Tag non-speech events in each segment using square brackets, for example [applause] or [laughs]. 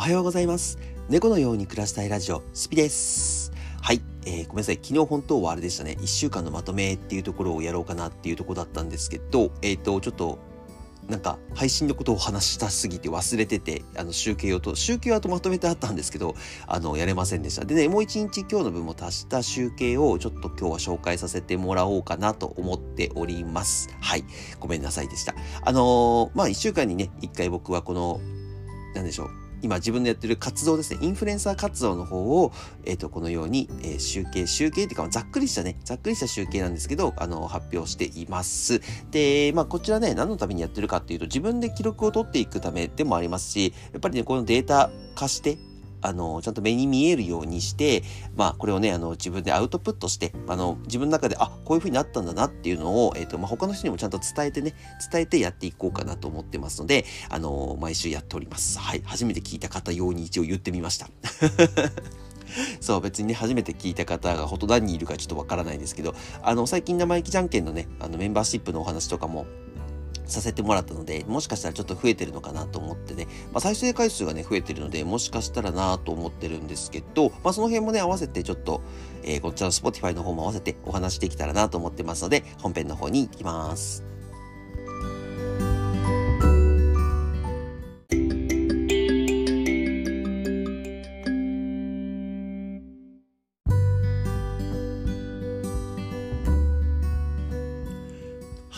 はようございます。猫のように暮らしたいラジオ、スピです。はい、えー、ごめんなさい。昨日本当はあれでしたね。1週間のまとめっていうところをやろうかなっていうところだったんですけど、えっ、ー、と、ちょっと、なんか配信のことを話したすぎて忘れてて、あの集計をと、集計はとまとめてあったんですけど、あの、やれませんでした。でね、もう一日今日の分も足した集計をちょっと今日は紹介させてもらおうかなと思っております。はい。ごめんなさいでした。あのー、まあ、一週間にね、一回僕はこの、なんでしょう、今自分のやってる活動ですね、インフルエンサー活動の方を、えっ、と、このように、え、集計、集計っていうか、ざっくりしたね、ざっくりした集計なんですけど、あの、発表しています。で、まあ、こちらね、何のためにやってるかっていうと、自分で記録を取っていくためでもありますし、やっぱりね、このデータ化して、あの、ちゃんと目に見えるようにして、まあ、これをね、あの、自分でアウトプットして、あの、自分の中で、あ、こういう風になったんだなっていうのを、えっ、ー、と、まあ、他の人にもちゃんと伝えてね、伝えてやっていこうかなと思ってますので、あの、毎週やっております。はい。初めて聞いた方用に一応言ってみました。[laughs] そう、別にね、初めて聞いた方がほと何人いるかちょっとわからないですけど、あの、最近生意気じゃんけんのね、あの、メンバーシップのお話とかも、させてもらったので、もしかしたらちょっと増えてるのかなと思ってね、まあ、再生回数がね、増えてるので、もしかしたらなと思ってるんですけど、まあ、その辺もね、合わせてちょっと、えー、こちらの Spotify の方も合わせてお話できたらなと思ってますので、本編の方に行きます。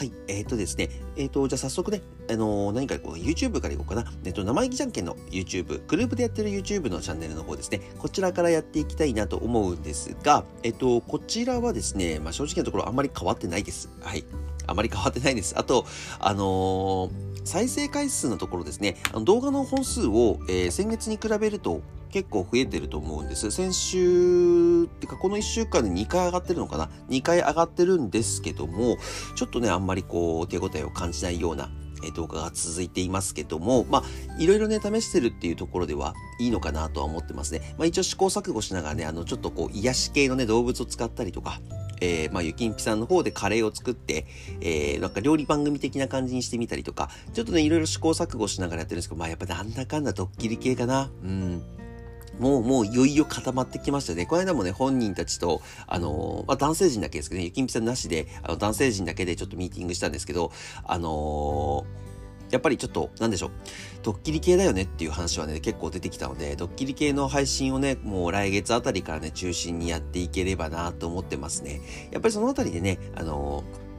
はい、えっとですね、えっ、ー、と、じゃあ早速ね、あのー、何かこう YouTube からいこうかな。えっ、と、生意気じゃんけんの YouTube、グループでやってる YouTube のチャンネルの方ですね、こちらからやっていきたいなと思うんですが、えっ、と、こちらはですね、まあ正直なところあんまり変わってないです。はい。あまり変わってないです。あと、あの再生回数のところですね、あの動画の本数を、え先月に比べると結構増えてると思うんです。先週、かこの1週間で2回上がってるのかな ?2 回上がってるんですけども、ちょっとね、あんまりこう、手応えを感じないような動画が続いていますけども、まあ、いろいろね、試してるっていうところではいいのかなとは思ってますね。まあ、一応試行錯誤しながらね、あの、ちょっとこう、癒し系のね、動物を使ったりとか、えー、まあ、ゆきんぴさんの方でカレーを作って、えー、なんか料理番組的な感じにしてみたりとか、ちょっとね、いろいろ試行錯誤しながらやってるんですけど、まあ、やっぱなんだかんだドッキリ系かな。うん。もう、もういよいよ固まってきましたね。この間もね、本人たちと、あのー、まあ、男性陣だけですけどね、ゆきんぴさんなしで、あの、男性陣だけでちょっとミーティングしたんですけど、あのーやっぱりちょっと、なんでしょう。ドッキリ系だよねっていう話はね、結構出てきたので、ドッキリ系の配信をね、もう来月あたりからね、中心にやっていければなと思ってますね。やっぱりそのあたりでね、あのー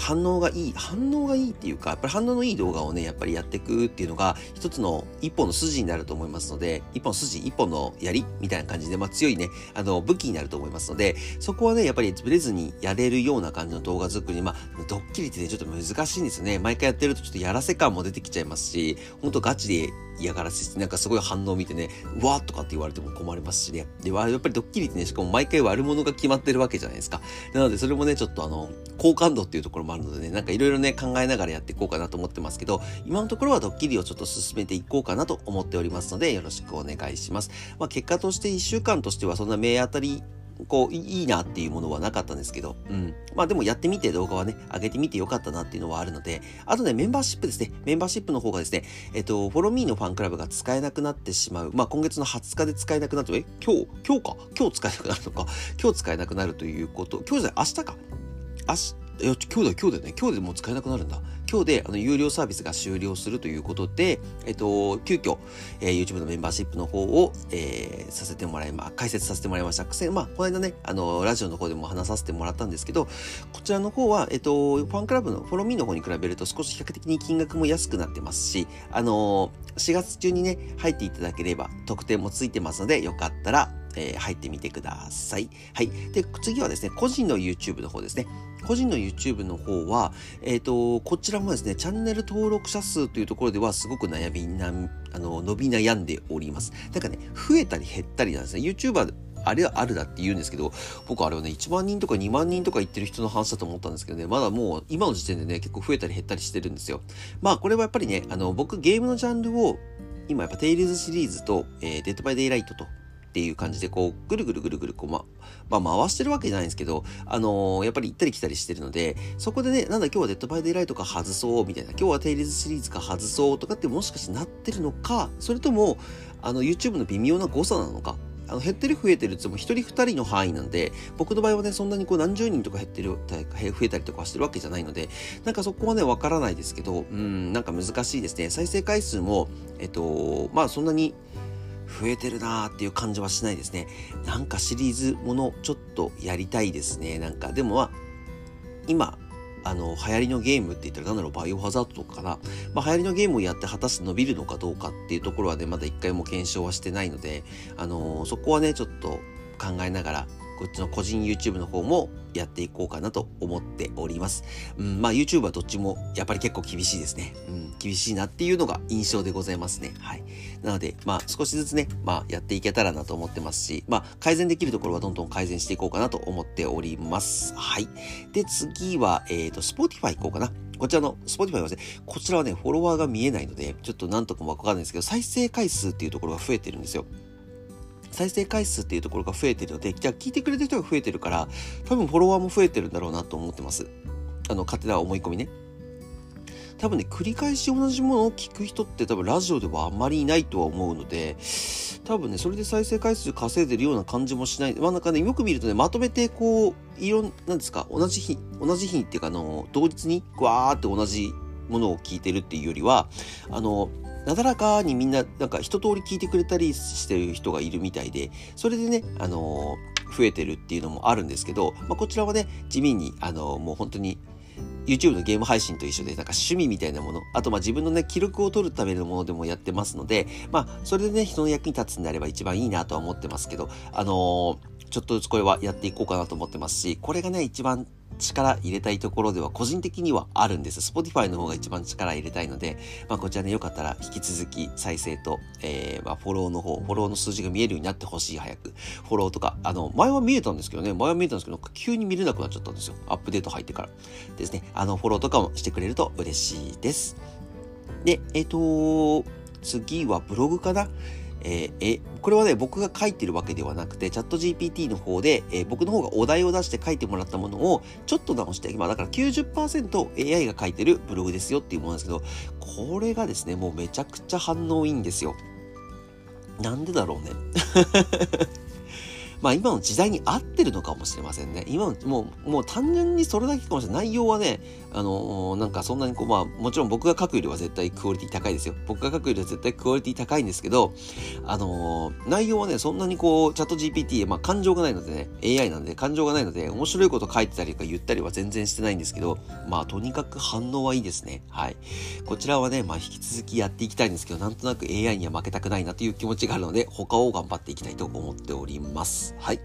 反応がいい、反応がいいっていうか、やっぱり反応のいい動画をね、やっぱりやっていくっていうのが、一つの一本の筋になると思いますので、一本筋、一本の槍みたいな感じで、まあ強いね、あの、武器になると思いますので、そこはね、やっぱりブレずにやれるような感じの動画作り、まあ、ドッキリってね、ちょっと難しいんですよね。毎回やってるとちょっとやらせ感も出てきちゃいますし、ほんとガチで嫌がらせして、なんかすごい反応を見てね、うわーとかって言われても困りますしね。で、やっぱりドッキリってね、しかも毎回悪者が決まってるわけじゃないですか。なので、それもね、ちょっとあの、好感度っていうところもあるのでね、なんかいろいろね、考えながらやっていこうかなと思ってますけど、今のところはドッキリをちょっと進めていこうかなと思っておりますので、よろしくお願いします。まあ、結果として1週間としてはそんな目当たりこう、いいなっていうものはなかったんですけど、うん。まあでもやってみて動画はね、上げてみてよかったなっていうのはあるので、あとね、メンバーシップですね。メンバーシップの方がですね、えっと、フォローミーのファンクラブが使えなくなってしまう。まあ今月の20日で使えなくなって、え今日、今日か？今日使えなくなるのか？今日使えなくなるということ、今日じゃない、明日か明日、いや、今日だ、今日だね。今日でもう使えなくなるんだ。今日であの有料サービスが終了するということで、えっと、急遽、えー、YouTube のメンバーシップの方を、えー、させてもらいま、解説させてもらいました。くせまあ、この間ね、あの、ラジオの方でも話させてもらったんですけど、こちらの方は、えっと、ファンクラブのフォローミーの方に比べると少し比較的に金額も安くなってますし、あの4月中にね、入っていただければ特典もついてますので、よかったら、えー、入ってみてください。はい。で、次はですね、個人の YouTube の方ですね。個人の YouTube の方は、えっ、ー、と、こちらもですね、チャンネル登録者数というところではすごく悩みな、あの、伸び悩んでおります。だかね、増えたり減ったりなんですね。YouTuber あれはあるだって言うんですけど、僕あれはね、1万人とか2万人とか言ってる人の話だと思ったんですけどね、まだもう今の時点でね、結構増えたり減ったりしてるんですよ。まあこれはやっぱりね、あの、僕ゲームのジャンルを、今やっぱテイルズシリーズと、えー、デッドバイデイライトと、っていう感じで、こう、ぐるぐるぐるぐる、こう、ま、まあ、回してるわけじゃないんですけど、あのー、やっぱり行ったり来たりしてるので、そこでね、なんだ今日はデッドバイデイライトか外そう、みたいな、今日はテイルズシリーズか外そうとかってもしかしてなってるのか、それとも、あの、YouTube の微妙な誤差なのか、あの減ってる増えてるっても1人2人の範囲なんで、僕の場合はね、そんなにこう何十人とか減ってる、増えたりとかしてるわけじゃないので、なんかそこはね、わからないですけど、うん、なんか難しいですね。再生回数も、えっと、まあそんなに、増えてるなーっていう感じはしないですね。なんかシリーズものちょっとやりたいですね。なんかでもまあ今あの流行りのゲームって言ったら何だろうバイオハザードとかかな、まあ、流行りのゲームをやって果たして伸びるのかどうかっていうところはねまだ一回も検証はしてないので、あのー、そこはねちょっと考えながらこっちの個人 YouTube の方もやっていこうかなと思っております。うん、まあ YouTube はどっちもやっぱり結構厳しいですね。うん、厳しいなっていうのが印象でございますね。はい。なので、まあ少しずつね、まあやっていけたらなと思ってますし、まあ改善できるところはどんどん改善していこうかなと思っております。はい。で、次は、えっ、ー、と、Spotify 行こうかな。こちらの Spotify はね、こちらはね、フォロワーが見えないので、ちょっとなんとかもわかんないんですけど、再生回数っていうところが増えてるんですよ。再生回数っていうところが増えてるので、じゃあ聞いてくれてる人が増えてるから、多分フォロワーも増えてるんだろうなと思ってます。あの、勝手な思い込みね。多分ね、繰り返し同じものを聞く人って多分ラジオではあんまりいないとは思うので、多分ね、それで再生回数稼いでるような感じもしない。まあなんかね、よく見るとね、まとめてこう、いろん、なんですか、同じ日、同じ日っていうかあの、同日にわーって同じものを聞いてるっていうよりは、あの、なだらかにみんな、なんか一通り聞いてくれたりしてる人がいるみたいで、それでね、あのー、増えてるっていうのもあるんですけど、まあ、こちらはね、地味に、あのー、もう本当に、YouTube のゲーム配信と一緒で、なんか趣味みたいなもの、あとまあ自分のね、記録を取るためのものでもやってますので、まあ、それでね、人の役に立つんであれば一番いいなとは思ってますけど、あのー、ちょっとずつこれはやっていこうかなと思ってますし、これがね、一番力入れたいところでは個人的にはあるんです。Spotify の方が一番力入れたいので、まあこちらね、よかったら引き続き再生と、えー、まあフォローの方、フォローの数字が見えるようになってほしい、早く。フォローとか、あの、前は見えたんですけどね、前は見えたんですけど、急に見れなくなっちゃったんですよ。アップデート入ってから。ですね、あの、フォローとかもしてくれると嬉しいです。で、えっ、ー、と、次はブログかなえー、え、これはね、僕が書いてるわけではなくて、チャット GPT の方で、えー、僕の方がお題を出して書いてもらったものをちょっと直して、まあだから 90%AI が書いてるブログですよっていうものなんですけど、これがですね、もうめちゃくちゃ反応いいんですよ。なんでだろうね。まあ今の時代に合ってるのかもしれませんね。今の、もう、もう単純にそれだけかもしれない。内容はね、あのー、なんかそんなにこう、まあもちろん僕が書くよりは絶対クオリティ高いですよ。僕が書くよりは絶対クオリティ高いんですけど、あのー、内容はね、そんなにこう、チャット GPT、まあ感情がないのでね、AI なんで感情がないので、面白いこと書いてたりとか言ったりは全然してないんですけど、まあとにかく反応はいいですね。はい。こちらはね、まあ引き続きやっていきたいんですけど、なんとなく AI には負けたくないなという気持ちがあるので、他を頑張っていきたいと思っております。はい。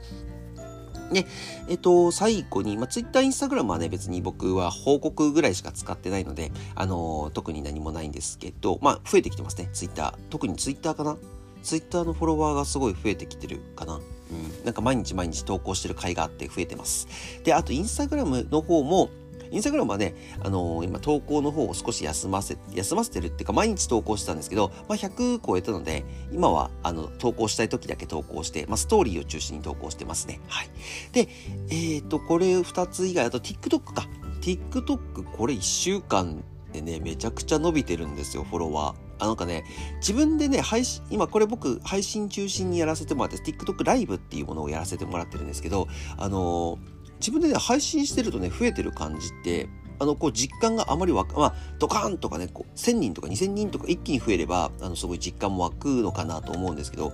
で、えっと、最後に、まあ、Twitter、Instagram はね、別に僕は報告ぐらいしか使ってないので、あのー、特に何もないんですけど、まあ、増えてきてますね、Twitter。特に Twitter かな？Twitter のフォロワーがすごい増えてきてるかな。うん。なんか毎日毎日投稿してる回があって増えてます。で、あと、Instagram の方も、インスタグラムはね、あのー、今投稿の方を少し休ませ、休ませてるっていうか毎日投稿してたんですけど、まあ、100超えたので、今はあの投稿したい時だけ投稿して、まあ、ストーリーを中心に投稿してますね。はい。で、えっ、ー、と、これ2つ以外、あと TikTok か。TikTok これ1週間でね、めちゃくちゃ伸びてるんですよ、フォロワー。あ、なんかね、自分でね、配信、今これ僕、配信中心にやらせてもらって、TikTok ライブっていうものをやらせてもらってるんですけど、あのー自分でね、配信してるとね、増えてる感じって、あの、こう、実感があまりわか、まあ、ドカーンとかね、こう、1000人とか2000人とか一気に増えれば、あの、すごい実感も湧くのかなと思うんですけど、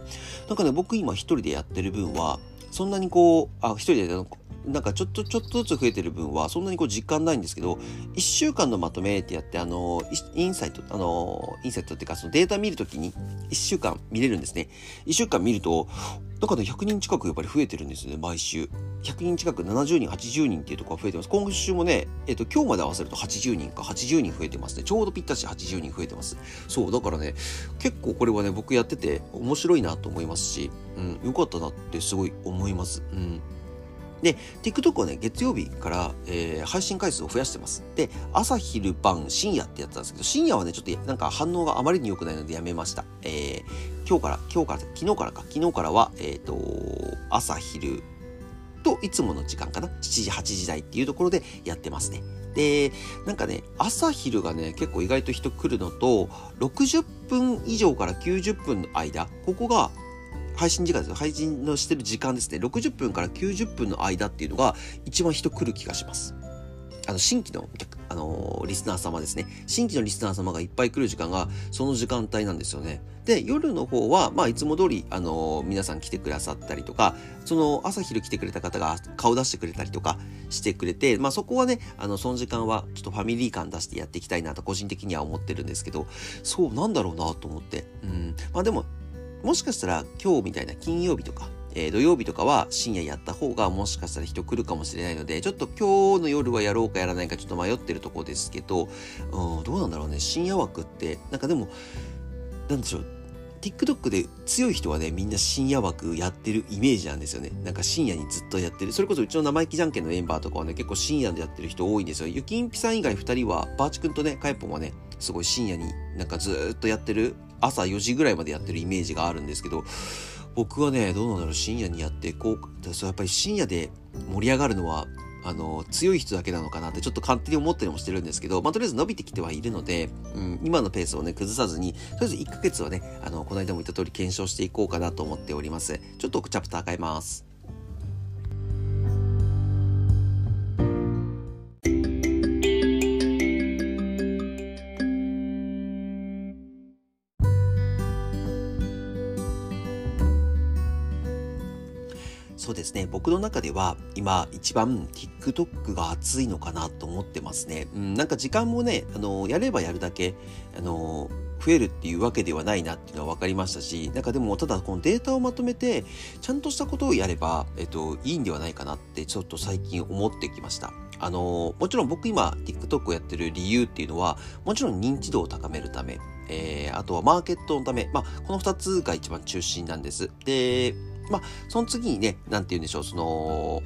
なんかね、僕今一人でやってる分は、そんなにこう、あ、一人で、なんかちょっとちょっとずつ増えてる分はそんなにこう実感ないんですけど、1週間のまとめってやって、あの、インサイト、あの、インサイトっていうかそのデータ見るときに1週間見れるんですね。1週間見ると、だから100人近くやっぱり増えてるんですよね、毎週。100人近く70人、80人っていうところが増えてます。今週もね、えっ、と、今日まで合わせると80人か80人増えてますね。ちょうどぴったし80人増えてます。そう、だからね、結構これはね、僕やってて面白いなと思いますし、うん、よかったなってすごい思います。うん。で、TikTok はね、月曜日から、えー、配信回数を増やしてます。で、朝、昼、晩、深夜ってやってたんですけど、深夜はね、ちょっとなんか反応があまりに良くないのでやめました。えー、今日から、今日から、昨日からか、昨日からは、えっ、ー、と、朝、昼といつもの時間かな、7時、8時台っていうところでやってますね。で、なんかね、朝昼がね、結構意外と人来るのと、60分以上から90分の間、ここが配信時間ですよ。配信のしてる時間ですね。60分から90分の間っていうのが一番人来る気がします。あの、新規のあのー、リスナー様ですね。新規のリスナー様がいっぱい来る時間がその時間帯なんですよね。で、夜の方は、まあ、いつも通り、あのー、皆さん来てくださったりとか、その朝昼来てくれた方が顔出してくれたりとかしてくれて、まあ、そこはね、あの、その時間はちょっとファミリー感出してやっていきたいなと個人的には思ってるんですけど、そう、なんだろうなと思って。うん。まあ、でも、もしかしたら今日みたいな金曜日とか、えー、土曜日とかは深夜やった方がもしかしたら人来るかもしれないので、ちょっと今日の夜はやろうかやらないかちょっと迷ってるとこですけど、うん、どうなんだろうね。深夜枠って、なんかでも、なんでしょう。TikTok で強い人はね、みんな深夜枠やってるイメージなんですよね。なんか深夜にずっとやってる。それこそうちの生意気じゃんけんのメンバーとかはね、結構深夜でやってる人多いんですよ。ゆきんぴさん以外2人は、バーチくんとね、かえぽんはね、すごい深夜になんかずっとやってる朝4時ぐらいまでやってるイメージがあるんですけど、僕はね、どうなんだろう、深夜にやってこう、そうやっぱり深夜で盛り上がるのは、あの、強い人だけなのかなってちょっと勝手に思ったりもしてるんですけど、まあ、とりあえず伸びてきてはいるので、うん、今のペースをね、崩さずに、とりあえず1ヶ月はね、あの、この間も言った通り検証していこうかなと思っております。ちょっとチャプター変えます。ですね。僕の中では今一番 TikTok が熱いのかなと思ってますね。うん、なんか時間もね、あの、やればやるだけ、あの、増えるっていうわけではないなっていうのは分かりましたし、なんかでもただこのデータをまとめて、ちゃんとしたことをやれば、えっと、いいんではないかなってちょっと最近思ってきました。あの、もちろん僕今 TikTok をやってる理由っていうのは、もちろん認知度を高めるため、えー、あとはマーケットのため、まあ、この2つが一番中心なんです。で、まあ、その次にね、なんて言うんでしょう、その、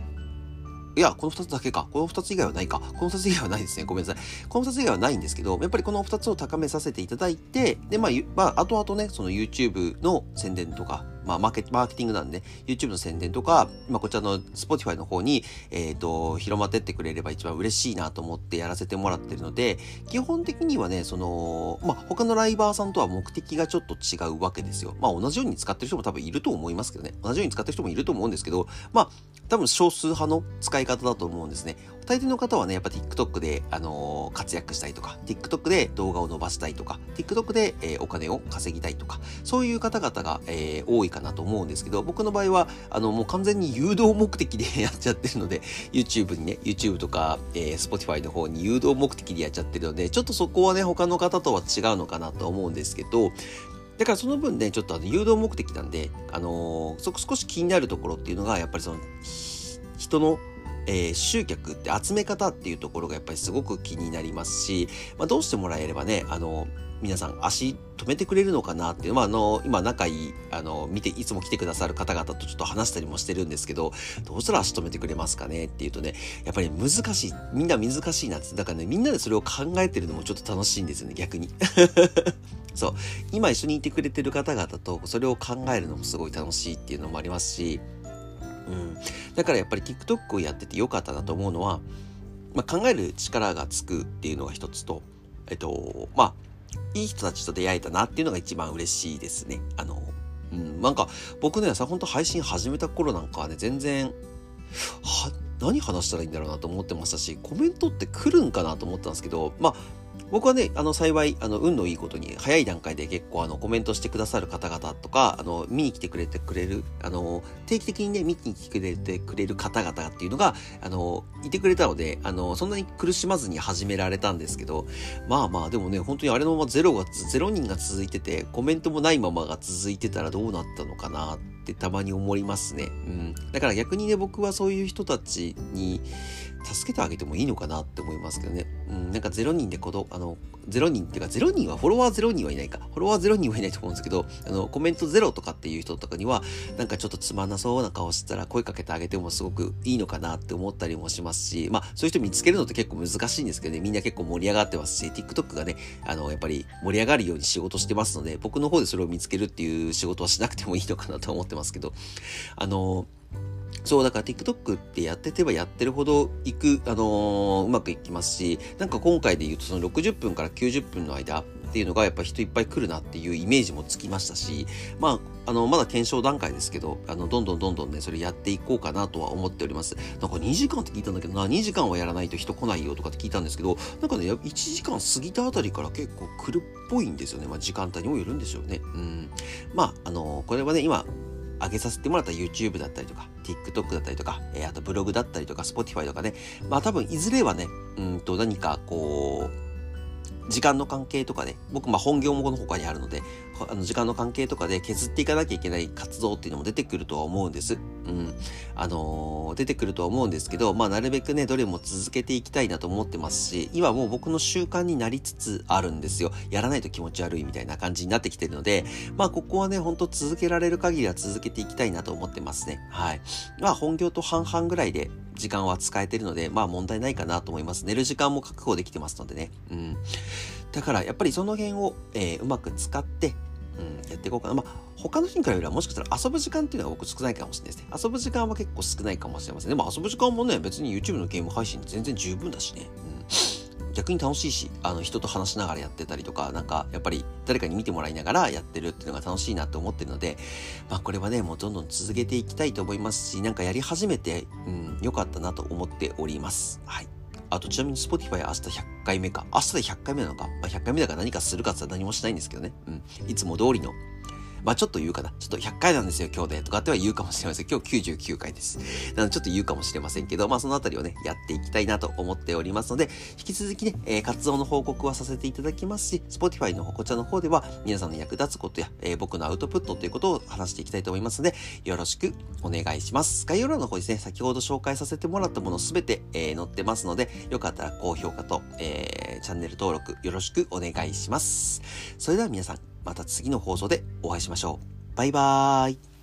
いや、この2つだけか。この2つ以外はないか。この2つ以外はないですね。ごめんなさい。この2つ以外はないんですけど、やっぱりこの2つを高めさせていただいて、で、まあ、まあ、後々ね、その YouTube の宣伝とか、まあ、マーケマーケティングなんで、ね YouTube の宣伝とか、まあ、こちらの Spotify の方に、えっ、ー、と、広まってってくれれば一番嬉しいなと思ってやらせてもらってるので、基本的にはね、その、まあ、他のライバーさんとは目的がちょっと違うわけですよ。まあ、同じように使ってる人も多分いると思いますけどね。同じように使ってる人もいると思うんですけど、まあ、多分少数派の使い方だと思うんですね。大抵の方はね、やっぱ TikTok で、あのー、活躍したいとか、TikTok で動画を伸ばしたいとか、TikTok で、えー、お金を稼ぎたいとか、そういう方々が、えー、多いかなと思うんですけど、僕の場合は、あの、もう完全に誘導目的で [laughs] やっちゃってるので、YouTube にね、YouTube とか、えー、Spotify の方に誘導目的でやっちゃってるので、ちょっとそこはね、他の方とは違うのかなと思うんですけど、だからその分ね、ちょっとあの誘導目的なんで、あのー、そこ少し気になるところっていうのが、やっぱりその、人の、えー、集客って集め方っていうところがやっぱりすごく気になりますし、まあ、どうしてもらえればね、あの、皆さん足止めてくれるのかなっていう、まあ、あの、今仲いい、あの、見て、いつも来てくださる方々とちょっと話したりもしてるんですけど、どうしたら足止めてくれますかねっていうとね、やっぱり難しい、みんな難しいなって、だからね、みんなでそれを考えてるのもちょっと楽しいんですよね、逆に。[laughs] そう。今一緒にいてくれてる方々とそれを考えるのもすごい楽しいっていうのもありますし、うん。だからやっぱり TikTok をやっててよかったなと思うのは、まあ、考える力がつくっていうのが一つと、えっと、まあ、いい人たちと出会えたなっていうのが一番嬉しいですね。あの、うん、なんか僕ね、さ、ほんと配信始めた頃なんかはね、全然、は、何話したらいいんだろうなと思ってましたし、コメントって来るんかなと思ったんですけど、まあ、僕はね、あの、幸い、あの、運のいいことに、早い段階で結構、あの、コメントしてくださる方々とか、あの、見に来てくれてくれる、あの、定期的にね、見に来てくれてくれる方々っていうのが、あの、いてくれたので、あの、そんなに苦しまずに始められたんですけど、まあまあ、でもね、本当にあれのままゼロが、ゼロ人が続いてて、コメントもないままが続いてたらどうなったのかなってたまに思いますね。うん。だから逆にね、僕はそういう人たちに、助けてあげてもいいのかなって思いますけどね。うん、なんか0人で子供、あの、0人っていうか0人はフォロワー0人はいないか。フォロワー0人はいないと思うんですけど、あの、コメント0とかっていう人とかには、なんかちょっとつまんなそうな顔してたら声かけてあげてもすごくいいのかなって思ったりもしますし、まあそういう人見つけるのって結構難しいんですけどね、みんな結構盛り上がってますし、TikTok がね、あの、やっぱり盛り上がるように仕事してますので、僕の方でそれを見つけるっていう仕事はしなくてもいいのかなと思ってますけど、あの、そう、だから TikTok ってやっててばやってるほど行く、あのーうまくいきますし、なんか今回で言うとその60分から90分の間っていうのがやっぱ人いっぱい来るなっていうイメージもつきましたし、まあ、あの、まだ検証段階ですけど、あの、どんどんどんどんね、それやっていこうかなとは思っております。なんか2時間って聞いたんだけどな、2時間はやらないと人来ないよとかって聞いたんですけど、なんかね、1時間過ぎたあたりから結構来るっぽいんですよね。まあ、時間帯にもよるんでしょうね。うん。まあ、あのこれはね、今、上げさせてもらった YouTube だったりとか、TikTok だったりとか、えー、あとブログだったりとか、Spotify とかね、まあ多分いずれはね、うんと何かこう、時間の関係とかね、僕まあ本業もこの他にあるので、あの時間の関係とかで削っていかなきゃいけない活動っていうのも出てくるとは思うんです。うん。あのー出てくるとは思うんですけど、まあなるべくね、どれも続けていきたいなと思ってますし、今もう僕の習慣になりつつあるんですよ。やらないと気持ち悪いみたいな感じになってきてるので、まあここはね、ほんと続けられる限りは続けていきたいなと思ってますね。はい。まあ本業と半々ぐらいで時間は使えてるので、まあ問題ないかなと思います。寝る時間も確保できてますのでね。うん。だからやっぱりその辺を、えーうまく使って、うん、やっていこうかな。まあ、他の日に比べればもしかしたら遊ぶ時間っていうのが僕少ないかもしれないですね。遊ぶ時間は結構少ないかもしれません。でも遊ぶ時間もね、別に YouTube のゲーム配信全然十分だしね。うん。逆に楽しいし、あの、人と話しながらやってたりとか、なんか、やっぱり誰かに見てもらいながらやってるっていうのが楽しいなと思ってるので、まあ、これはね、もうどんどん続けていきたいと思いますし、なんかやり始めて、うん、良かったなと思っております。はい。あとちなみに Spotify 明日100回目か。明日で100回目なのか。まあ、100回目だから何かするかって言ったら何もしないんですけどね。うん。いつも通りの。まあちょっと言うかな。ちょっと100回なんですよ、今日で。とかっては言うかもしれません。今日99回です。なのでちょっと言うかもしれませんけど、まあそのあたりをね、やっていきたいなと思っておりますので、引き続きね、えー活動の報告はさせていただきますし、Spotify の、こちらの方では皆さんの役立つことや、えー僕のアウトプットということを話していきたいと思いますので、よろしくお願いします。概要欄の方ですね、先ほど紹介させてもらったものすべて、えー載ってますので、よかったら高評価と、えーチャンネル登録よろしくお願いします。それでは皆さん、また次の放送でお会いしましょう。バイバーイ。